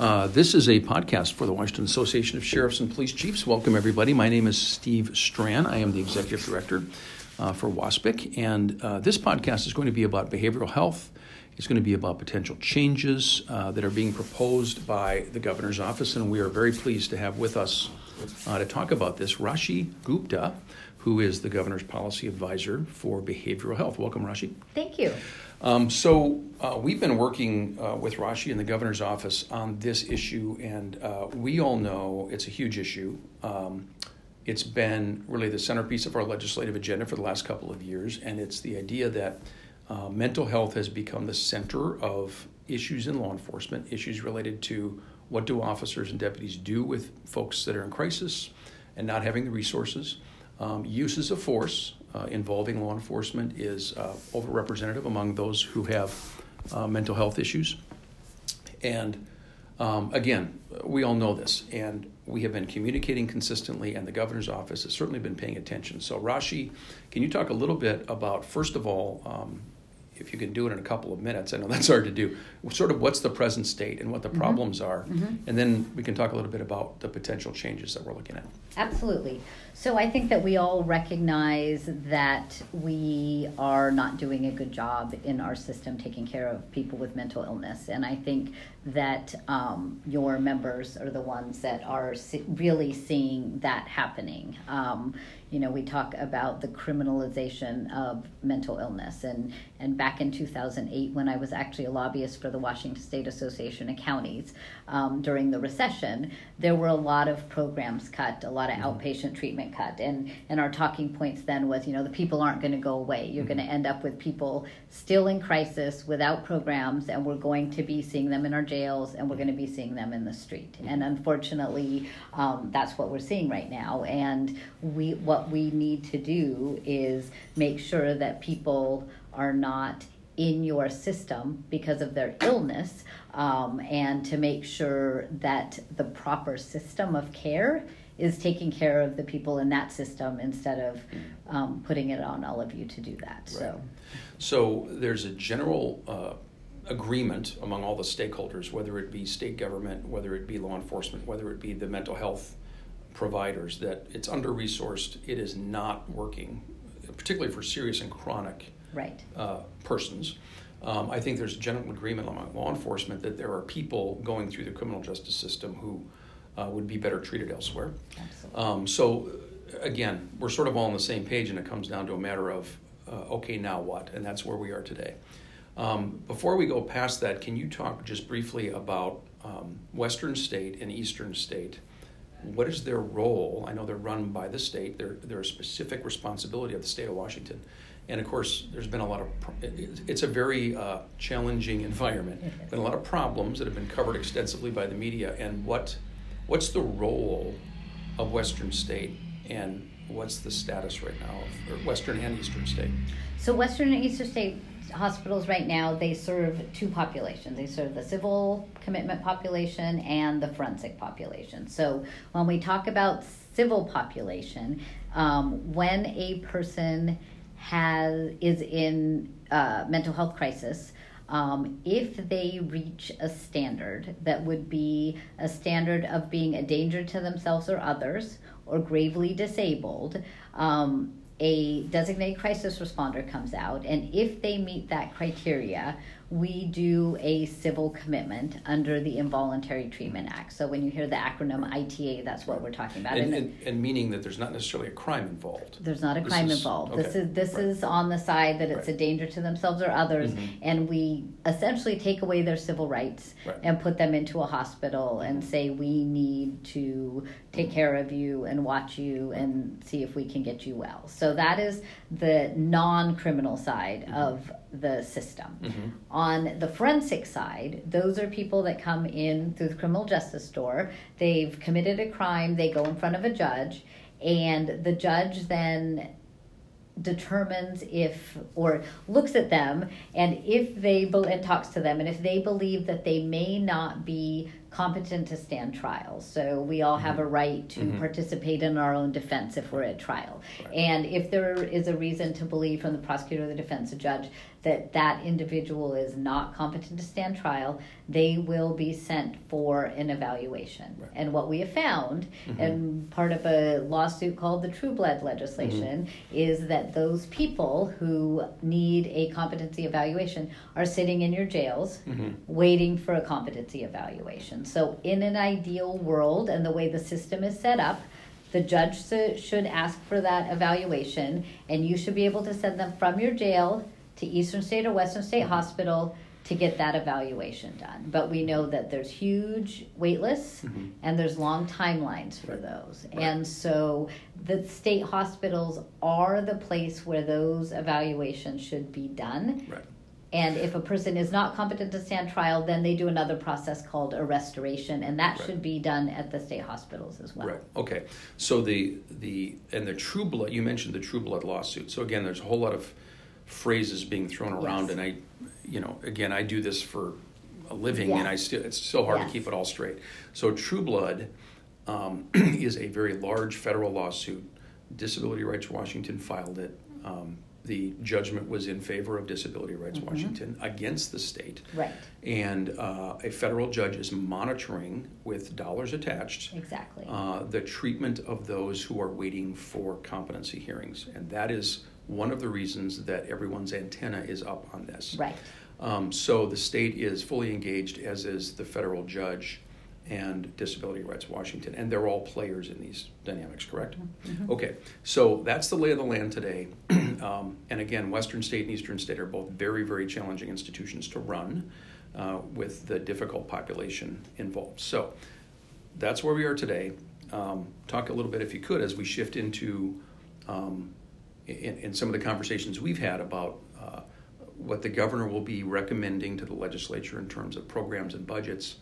Uh, this is a podcast for the Washington Association of Sheriffs and Police Chiefs. Welcome, everybody. My name is Steve Strachan. I am the executive director uh, for WASPC, and uh, this podcast is going to be about behavioral health. It's going to be about potential changes uh, that are being proposed by the governor's office, and we are very pleased to have with us uh, to talk about this Rashi Gupta, who is the governor's policy advisor for behavioral health. Welcome, Rashi. Thank you. Um, so uh, we've been working uh, with Rashi in the governor's office on this issue, and uh, we all know it's a huge issue. Um, it's been really the centerpiece of our legislative agenda for the last couple of years, and it's the idea that uh, mental health has become the center of issues in law enforcement, issues related to what do officers and deputies do with folks that are in crisis and not having the resources, um, uses of force, uh, involving law enforcement is uh, overrepresented among those who have uh, mental health issues. And um, again, we all know this, and we have been communicating consistently, and the governor's office has certainly been paying attention. So, Rashi, can you talk a little bit about, first of all, um, if you can do it in a couple of minutes, I know that's hard to do, sort of what's the present state and what the mm-hmm. problems are, mm-hmm. and then we can talk a little bit about the potential changes that we're looking at. Absolutely. So I think that we all recognize that we are not doing a good job in our system taking care of people with mental illness. And I think that um, your members are the ones that are really seeing that happening. Um, you know, we talk about the criminalization of mental illness. And, and back in 2008, when I was actually a lobbyist for the Washington State Association of Counties um, during the recession, there were a lot of programs cut, a lot of mm-hmm. outpatient treatment cut. And, and our talking points then was, you know, the people aren't going to go away. You're mm-hmm. going to end up with people still in crisis without programs, and we're going to be seeing them in our jails and we're going to be seeing them in the street. Mm-hmm. And unfortunately, um, that's what we're seeing right now. And we, what we need to do is make sure that people are not in your system because of their illness um, and to make sure that the proper system of care is taking care of the people in that system instead of um, putting it on all of you to do that. Right. So, so there's a general uh, agreement among all the stakeholders, whether it be state government, whether it be law enforcement, whether it be the mental health providers that it's under resourced, it is not working, particularly for serious and chronic right. uh, persons. Um, I think there's a general agreement among law enforcement that there are people going through the criminal justice system who uh, would be better treated elsewhere. Um, so, again, we're sort of all on the same page, and it comes down to a matter of uh, okay, now what? And that's where we are today. Um, before we go past that, can you talk just briefly about um, Western State and Eastern State? what is their role? I know they're run by the state. They're, they're a specific responsibility of the state of Washington. And of course, there's been a lot of, it's a very uh, challenging environment. Been a lot of problems that have been covered extensively by the media. And what, what's the role of Western State and what's the status right now of Western and Eastern State? So Western and Eastern State hospitals right now they serve two populations they serve the civil commitment population and the forensic population so when we talk about civil population um, when a person has is in uh, mental health crisis um, if they reach a standard that would be a standard of being a danger to themselves or others or gravely disabled um, a designated crisis responder comes out, and if they meet that criteria, we do a civil commitment under the Involuntary Treatment Act. So when you hear the acronym ITA, that's what we're talking about. And, and, and meaning that there's not necessarily a crime involved. There's not a this crime is, involved. Okay. This is this right. is on the side that it's right. a danger to themselves or others, mm-hmm. and we essentially take away their civil rights right. and put them into a hospital and say we need to take care of you and watch you and see if we can get you well. So that is the non-criminal side mm-hmm. of the system. Mm-hmm. On the forensic side, those are people that come in through the criminal justice door. They've committed a crime, they go in front of a judge, and the judge then determines if or looks at them and if they and talks to them and if they believe that they may not be competent to stand trial. So we all have mm-hmm. a Mm-hmm. right to mm-hmm. participate in our own defense if we're at trial. Right. And if there is a reason to believe from the prosecutor or the defense judge that that individual is not competent to stand trial, they will be sent for an evaluation. Right. And what we have found, mm-hmm. and part of a lawsuit called the Trueblood legislation, is that those people who need a competency evaluation are sitting in your jails waiting for a competency evaluation. So, in an ideal world, and the way the system is set up, the judge should ask for that evaluation, and you should be able to send them from your jail to Eastern State or Western State Hospital to get that evaluation done. But we know that there's huge wait lists mm-hmm. and there's long timelines for those. And so the state hospitals are the place where those evaluations should be done. Right. And if a person is not competent to stand trial, then they do another process called a restoration, and that Right. should be done at the state hospitals as well. Right. Okay. So the the and the Trueblood. You mentioned the Trueblood lawsuit. So again, there's a whole lot of phrases being thrown around, Yes. and I, you know, again, I do this for a living, Yeah. and I still it's still hard Yes. to keep it all straight. So Trueblood um, is a very large federal lawsuit. Disability Rights Washington filed it. Um, the judgment was in favor of Disability Rights Mm-hmm. Washington against the state. Right. And uh, a federal judge is monitoring with dollars attached Exactly. uh, the treatment of those who are waiting for competency hearings. And that is one of the reasons that everyone's antenna is up on this. Right. Um, so the state is fully engaged, as is the federal judge and Disability Rights Washington. And they're all players in these dynamics, correct? Okay, so that's the lay of the land today. um, and again, Western State and Eastern State are both very, very challenging institutions to run uh, with the difficult population involved. So that's where we are today. Um, talk a little bit, if you could, as we shift into um, in, in some of the conversations we've had about uh, what the governor will be recommending to the legislature in terms of programs and budgets,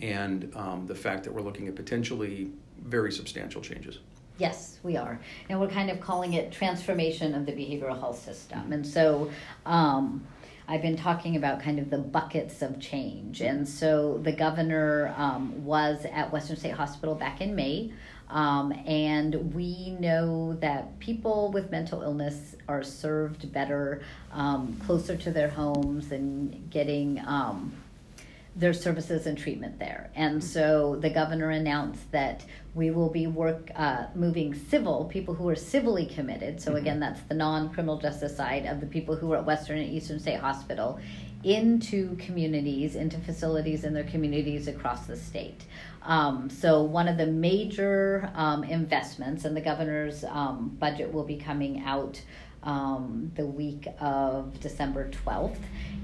and um, the fact that we're looking at potentially very substantial changes. Yes, we are. And we're kind of calling it transformation of the behavioral health system. And so um, I've been talking about kind of the buckets of change. And so the governor um, was at Western State Hospital back in May. Um, and we know that people with mental illness are served better, um, closer to their homes, and getting. Their services and treatment there. And so the governor announced that we will be work uh, moving civil people who are civilly committed. So again, that's the non-criminal justice side of the people who are at Western and Eastern State Hospital into communities, into facilities in their communities across the state. Um, so one of the major um, investments, and the governor's um, budget will be coming out um, the week of December 12th.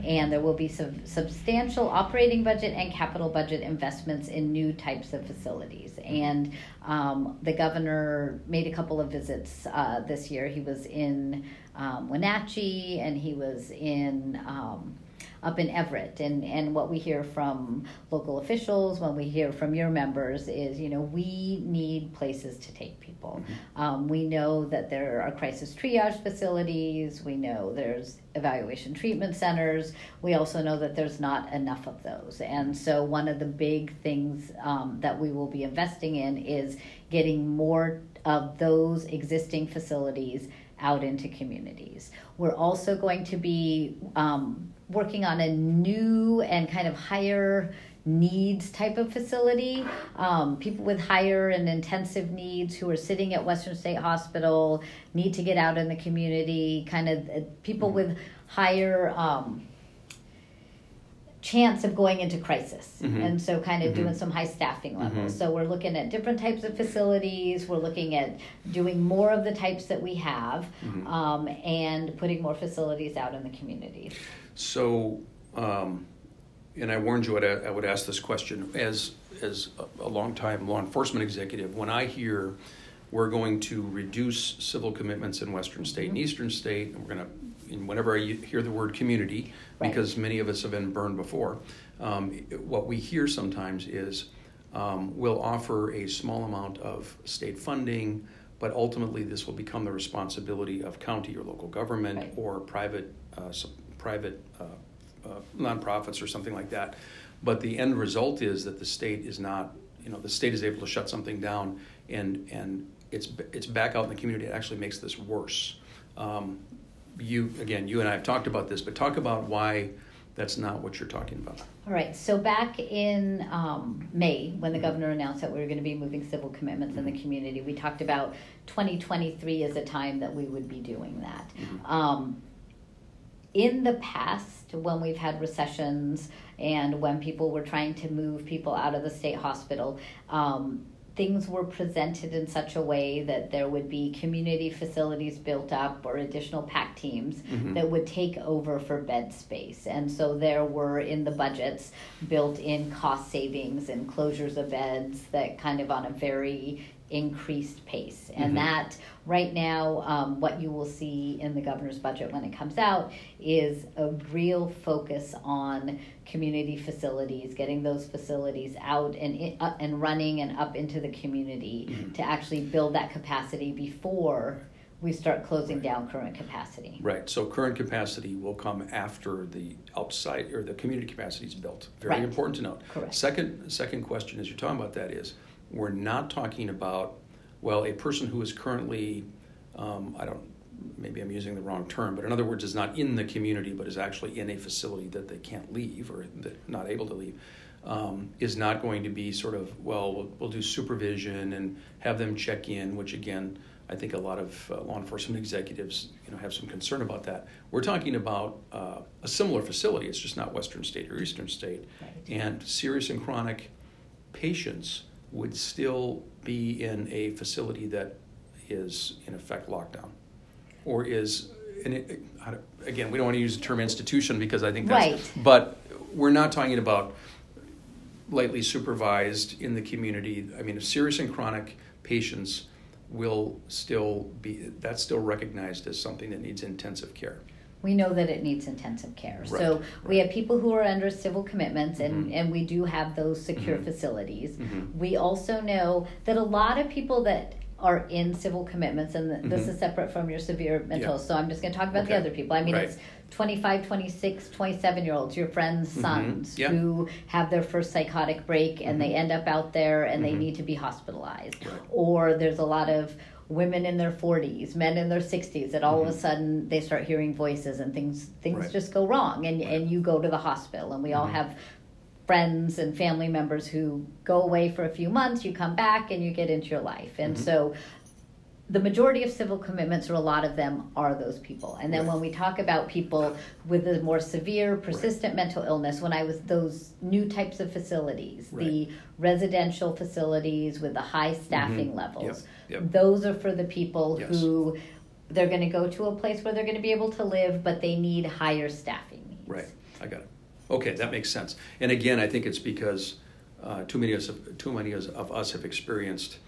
And there will be some substantial operating budget and capital budget investments in new types of facilities. And um, the governor made a couple of visits uh, this year. He was in um, Wenatchee and he was in. Um, up in Everett. And, and what we hear from local officials, when we hear from your members, is you know, we need places to take people. Um, we know that there are crisis triage facilities, we know there's evaluation treatment centers, we also know that there's not enough of those. And so, one of the big things um, that we will be investing in is getting more of those existing facilities out into communities. We're also going to be um, working on a new and kind of higher needs type of facility. Um, people with higher and intensive needs who are sitting at Western State Hospital need to get out in the community, kind of uh, people with higher. Um, chance of going into crisis Mhm. and so kind of Mhm. doing some high staffing levels Mhm. so we're looking at different types of facilities we're looking at doing more of the types that we have Mhm. um, and putting more facilities out in the community So, um, and I warned you I would ask this question as as a, long time law enforcement executive. When I hear we're going to reduce civil commitments in Western State and Eastern State, and we're going to, whenever I hear the word community, Right. because many of us have been burned before, um, what we hear sometimes is um, we'll offer a small amount of state funding, but ultimately this will become the responsibility of county or local government Right. or private uh, private uh, uh, nonprofits or something like that. But the end result is that the state is not, you know, the state is able to shut something down, and and it's it's back out in the community. It actually makes this worse. Um, you again, you and I have talked about this, but talk about why that's not what you're talking about. All right. So back in um, May, when the governor announced that we were going to be moving civil commitments in the mm-hmm. community, we talked about 2023 as a time that we would be doing that. Mm-hmm. Um, in the past, when we've had recessions and when people were trying to move people out of the state hospital, um, things were presented in such a way that there would be community facilities built up or additional PACT teams mm-hmm. that would take over for bed space. And so there were in the budgets built in cost savings and closures of beds that kind of on a very increased pace. And mm-hmm. that right now, um, what you will see in the governor's budget when it comes out is a real focus on community facilities, getting those facilities out and uh, and running and up into the community mm-hmm. to actually build that capacity before we start closing right. down current capacity. Right. So current capacity will come after the outside or the community capacity is built. Very right. important to note. Correct. Second second question as you're talking about that is we're not talking about well a person who is currently um, I don't maybe I'm using the wrong term, but in other words, is not in the community, but is actually in a facility that they can't leave or not able to leave, um, is not going to be sort of, well, well, we'll do supervision and have them check in, which again, I think a lot of uh, law enforcement executives, you know, have some concern about that. We're talking about uh, a similar facility. It's just not Western State or Eastern State, right. and serious and chronic patients would still be in a facility that is in effect lockdown or is and it, again we don't want to use the term institution because I think that's right. but we're not talking about lightly supervised in the community. I mean, serious and chronic patients will still be that's still recognized as something that needs intensive care we know that it needs intensive care. Right, so right. we have people who are under civil commitments, and, mm-hmm. and we do have those secure mm-hmm. facilities. Mm-hmm. We also know that a lot of people that are in civil commitments, and mm-hmm. this is separate from your severe mental. Yeah. So I'm just going to talk about okay. the other people. I mean, right. it's 25, 26, 27 year olds, your friends' mm-hmm. sons, yeah. who have their first psychotic break and they mm-hmm. end up out there and they mm-hmm. need to be hospitalized. Or there's a lot of women in their 40s, men in their 60s, that all of a sudden they start hearing voices and things things right. just go wrong and, right. and you go to the hospital and we all have friends and family members who go away for a few months, you come back and you get into your life. And mm-hmm. so the majority of civil commitments, or a lot of them, are those people. And then right. when we talk about people with a more severe, persistent right. mental illness, when I was those new types of facilities, right. the residential facilities with the high staffing mm-hmm. levels, yep. Yep. those are for the people yes. who they're going to go to a place where they're going to be able to live, but they need higher staffing needs. Right, I got it. Okay, that makes sense. And again, I think it's because uh, too many of us, too many of us have experienced,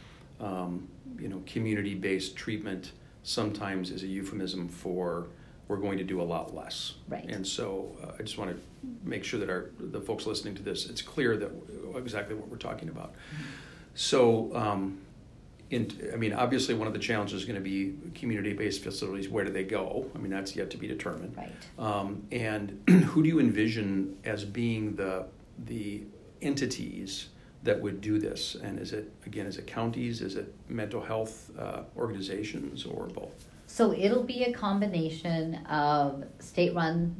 um, you know, community-based treatment. Sometimes is a euphemism for we're going to do a lot less. Right. And so uh, I just want to make sure that our the folks listening to this, it's clear that exactly what we're talking about. Mm-hmm. So. Um, in, I mean, obviously, one of the challenges is going to be community-based facilities. Where do they go? I mean, that's yet to be determined. Right. Um, and who do you envision as being the the entities that would do this? And is it again, is it counties? Is it mental health uh, organizations, or both? So it'll be a combination of state-run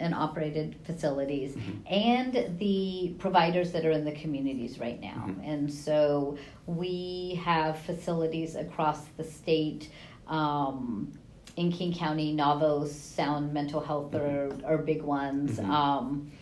and operated facilities mm-hmm. and the providers that are in the communities right now. Mm-hmm. And so we have facilities across the state. Um, in King County, Navos, Sound Mental Health mm-hmm. are, are big ones. Mm-hmm. Um,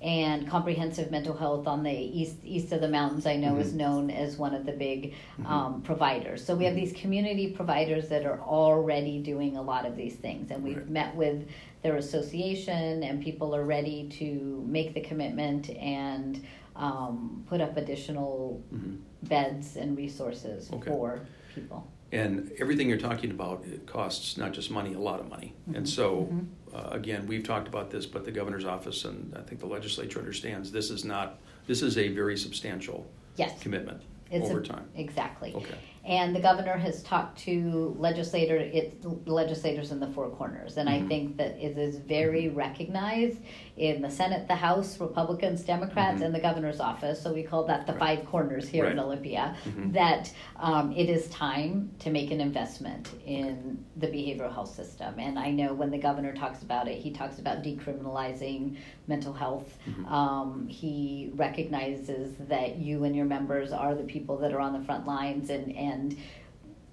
and comprehensive mental health on the east east of the mountains I know mm-hmm. is known as one of the big mm-hmm. um, providers. So we have mm-hmm. these community providers that are already doing a lot of these things, and we've right. met with their association, and people are ready to make the commitment and um, put up additional mm-hmm. beds and resources okay. for people. And everything you're talking about it costs not just money, a lot of money. Mm-hmm. And so, mm-hmm. Uh, again, we've talked about this, but the governor's office and I think the legislature understands this is not. This is a very substantial yes. commitment it's over a, time. Exactly. Okay. And the governor has talked to legislator it, legislators in the four corners, and Mm-hmm. I think that it is very recognized in the Senate, the House, Republicans, Democrats, Mhm. and the governor's office. So we call that the five corners here in Right. Olympia. Mhm. That um, it is time to make an investment in the behavioral health system, and I know when the governor talks about it, he talks about decriminalizing mental health. Mhm. Um, he recognizes that you and your members are the people that are on the front lines, and and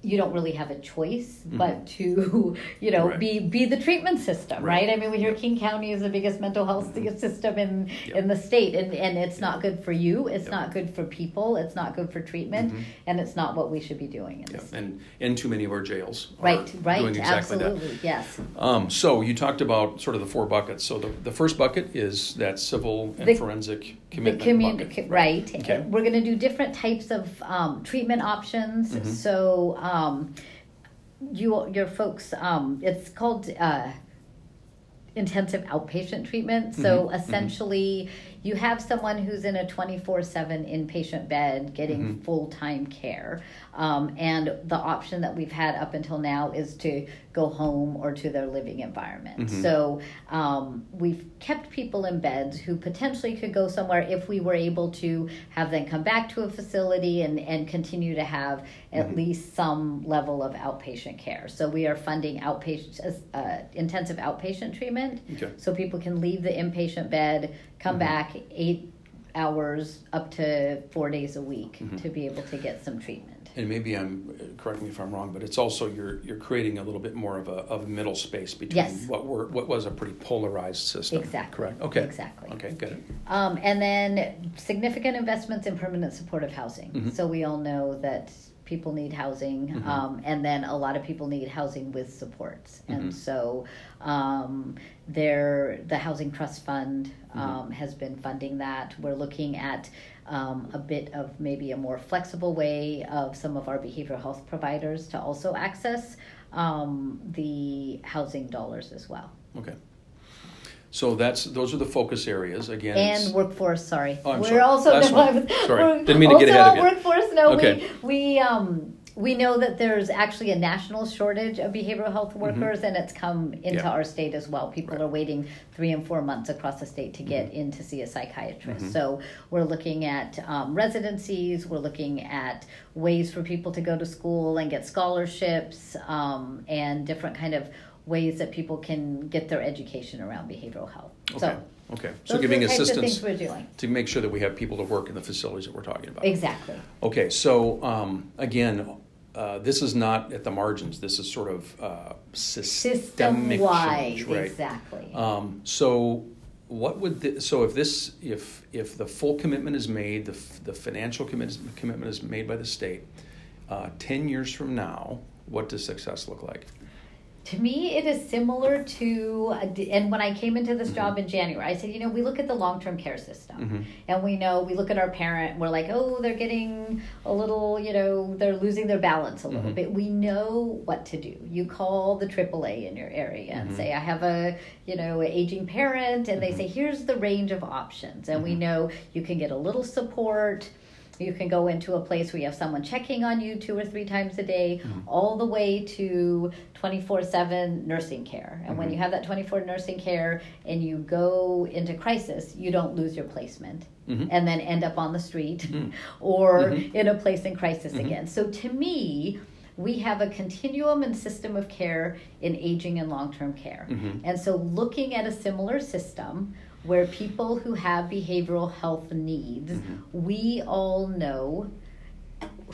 you don't really have a choice but to you know Mm-hmm. Right. be be the treatment system Right. right, i mean we hear king county is the biggest mental health system in Yep. in the state and and it's not good for you it's Yep. not good for people it's not good for treatment Mhm. and it's not what we should be doing in this and in too many of our jails are right right doing exactly that. absolutely yes Um, so you talked about sort of the four buckets. So the, the first bucket is that civil and The- forensic commitment the community bucket. right Okay. we're going to do different types of um, treatment options Mhm. so um, you your folks um, it's called uh, intensive outpatient treatment so Mhm, mhm. essentially you have someone who's in a 24-7 inpatient bed getting Mhm. full-time care um, and the option that we've had up until now is to go home or to their living environment Mhm. so um, we've kept people in beds who potentially could go somewhere if we were able to have them come back to a facility and, and continue to have at Mhm. least some level of outpatient care. So we are funding outpatient, uh, intensive outpatient treatment, Okay. so people can leave the inpatient bed, come Mhm. back eight hours up to four days a week Mhm. to be able to get some treatment. And maybe I'm correct me if I'm wrong, but it's also you're you're creating a little bit more of a of middle space between Yes. what were what was a pretty polarized system. Exactly. Correct. Okay. Exactly. Okay. It. Um, and then significant investments in permanent supportive housing. Mhm. So we all know that people need housing, Mhm. um, and then a lot of people need housing with supports. Mhm. And so um, there, the Housing Trust Fund Mm-hmm. um, has been funding that. We're looking at um, a bit of maybe a more flexible way of some of our behavioral health providers to also access um, the housing dollars as well. Okay. So that's those are the focus areas again. and workforce. Sorry, Oh, I'm we're sorry. also Last no, one. Sorry. we're Didn't mean to get ahead of you. Workforce, no, Okay. we we um we know that there's actually a national shortage of behavioral health workers, and it's come into Mm-hmm. Yeah. our state as well. People Right. Mm-hmm. are waiting three and four months across the state to get in to see a psychiatrist. Mhm. So we're looking at um, residencies. We're looking at ways for people to go to school and get scholarships, um, and different kind of ways that people can get their education around behavioral health. Okay. So okay. So giving the types of assistance things we're doing. to make sure that we have people to work in the facilities that we're talking about. Exactly. Okay, so um, again, uh, this is not at the margins. This is sort of uh, systemic change, right? exactly. Um, so, what would the, so if this if if the full commitment is made, the the financial commit, commitment is made by the state, uh, ten years from now, what does success look like? To me, it is similar to, and when I came into this Mm-hmm. job in January, I said, you know, we look at the long term care system, Mhm. and we know we look at our parent, we're like, oh, they're getting a little, you know, they're losing their balance a little Mhm. bit. We know what to do. You call the AAA in your area and Mhm. say, I have a, you know, an aging parent, and they Mhm. say, here's the range of options, and we Mhm. know you can get a little support. You can go into a place where you have someone checking on you two or three times a day, Mhm. all the way to 24 7 nursing care. And when Mhm. you have that 24 nursing care and you go into crisis, you don't lose your placement Mhm. and then end up on the street Mhm. or Mhm. in a place in crisis Mhm. again. So to me, we have a continuum and system of care in aging and long term care. And so looking at a similar system where people who have behavioral health needs, Mhm. we all know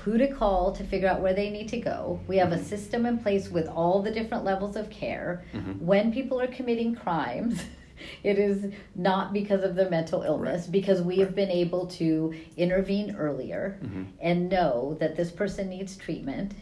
who to call to figure out where they need to go. We have a Mhm. system in place with all the different levels of care. Mhm. When people are committing crimes, it is not because of their mental illness, Right. because we have been able to intervene earlier Mhm. and know that this person needs treatment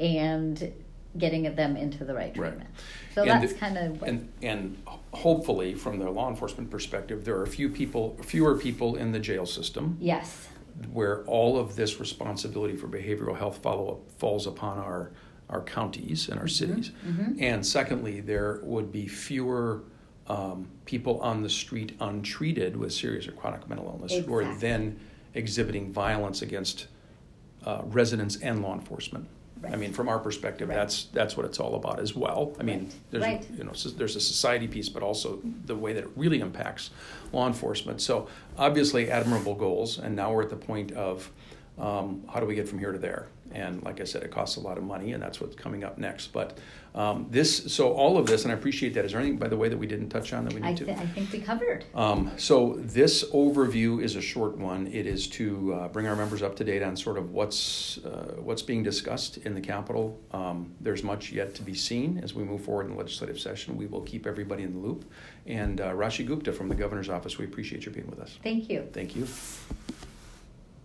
and getting them into the right Right. treatment. So And that's kind of And and hopefully, from the law enforcement perspective, there are few people, fewer people in the jail system yes. where all of this responsibility for behavioral health follow up falls upon our our counties and our cities. mhm. And secondly, there would be fewer um, people on the street untreated with serious or chronic mental illness who are then exhibiting violence against uh, residents and law enforcement. I mean, from our perspective, Right. that's that's what it's all about as well. I mean, Right. there's Right. you know so there's a society piece, but also the way that it really impacts law enforcement. So obviously, admirable goals, and now we're at the point of um, how do we get from here to there? And like I said, it costs a lot of money, and that's what's coming up next. But um, this, so all of this, and I appreciate that. Is there anything, by the way, that we didn't touch on that we need I, to? I think we covered. Um, so this overview is a short one. It is to uh, bring our members up to date on sort of what's uh, what's being discussed in the Capitol. Um, there's much yet to be seen as we move forward in the legislative session. We will keep everybody in the loop. And uh, Rashi Gupta from the governor's office, we appreciate your being with us. Thank you. Thank you.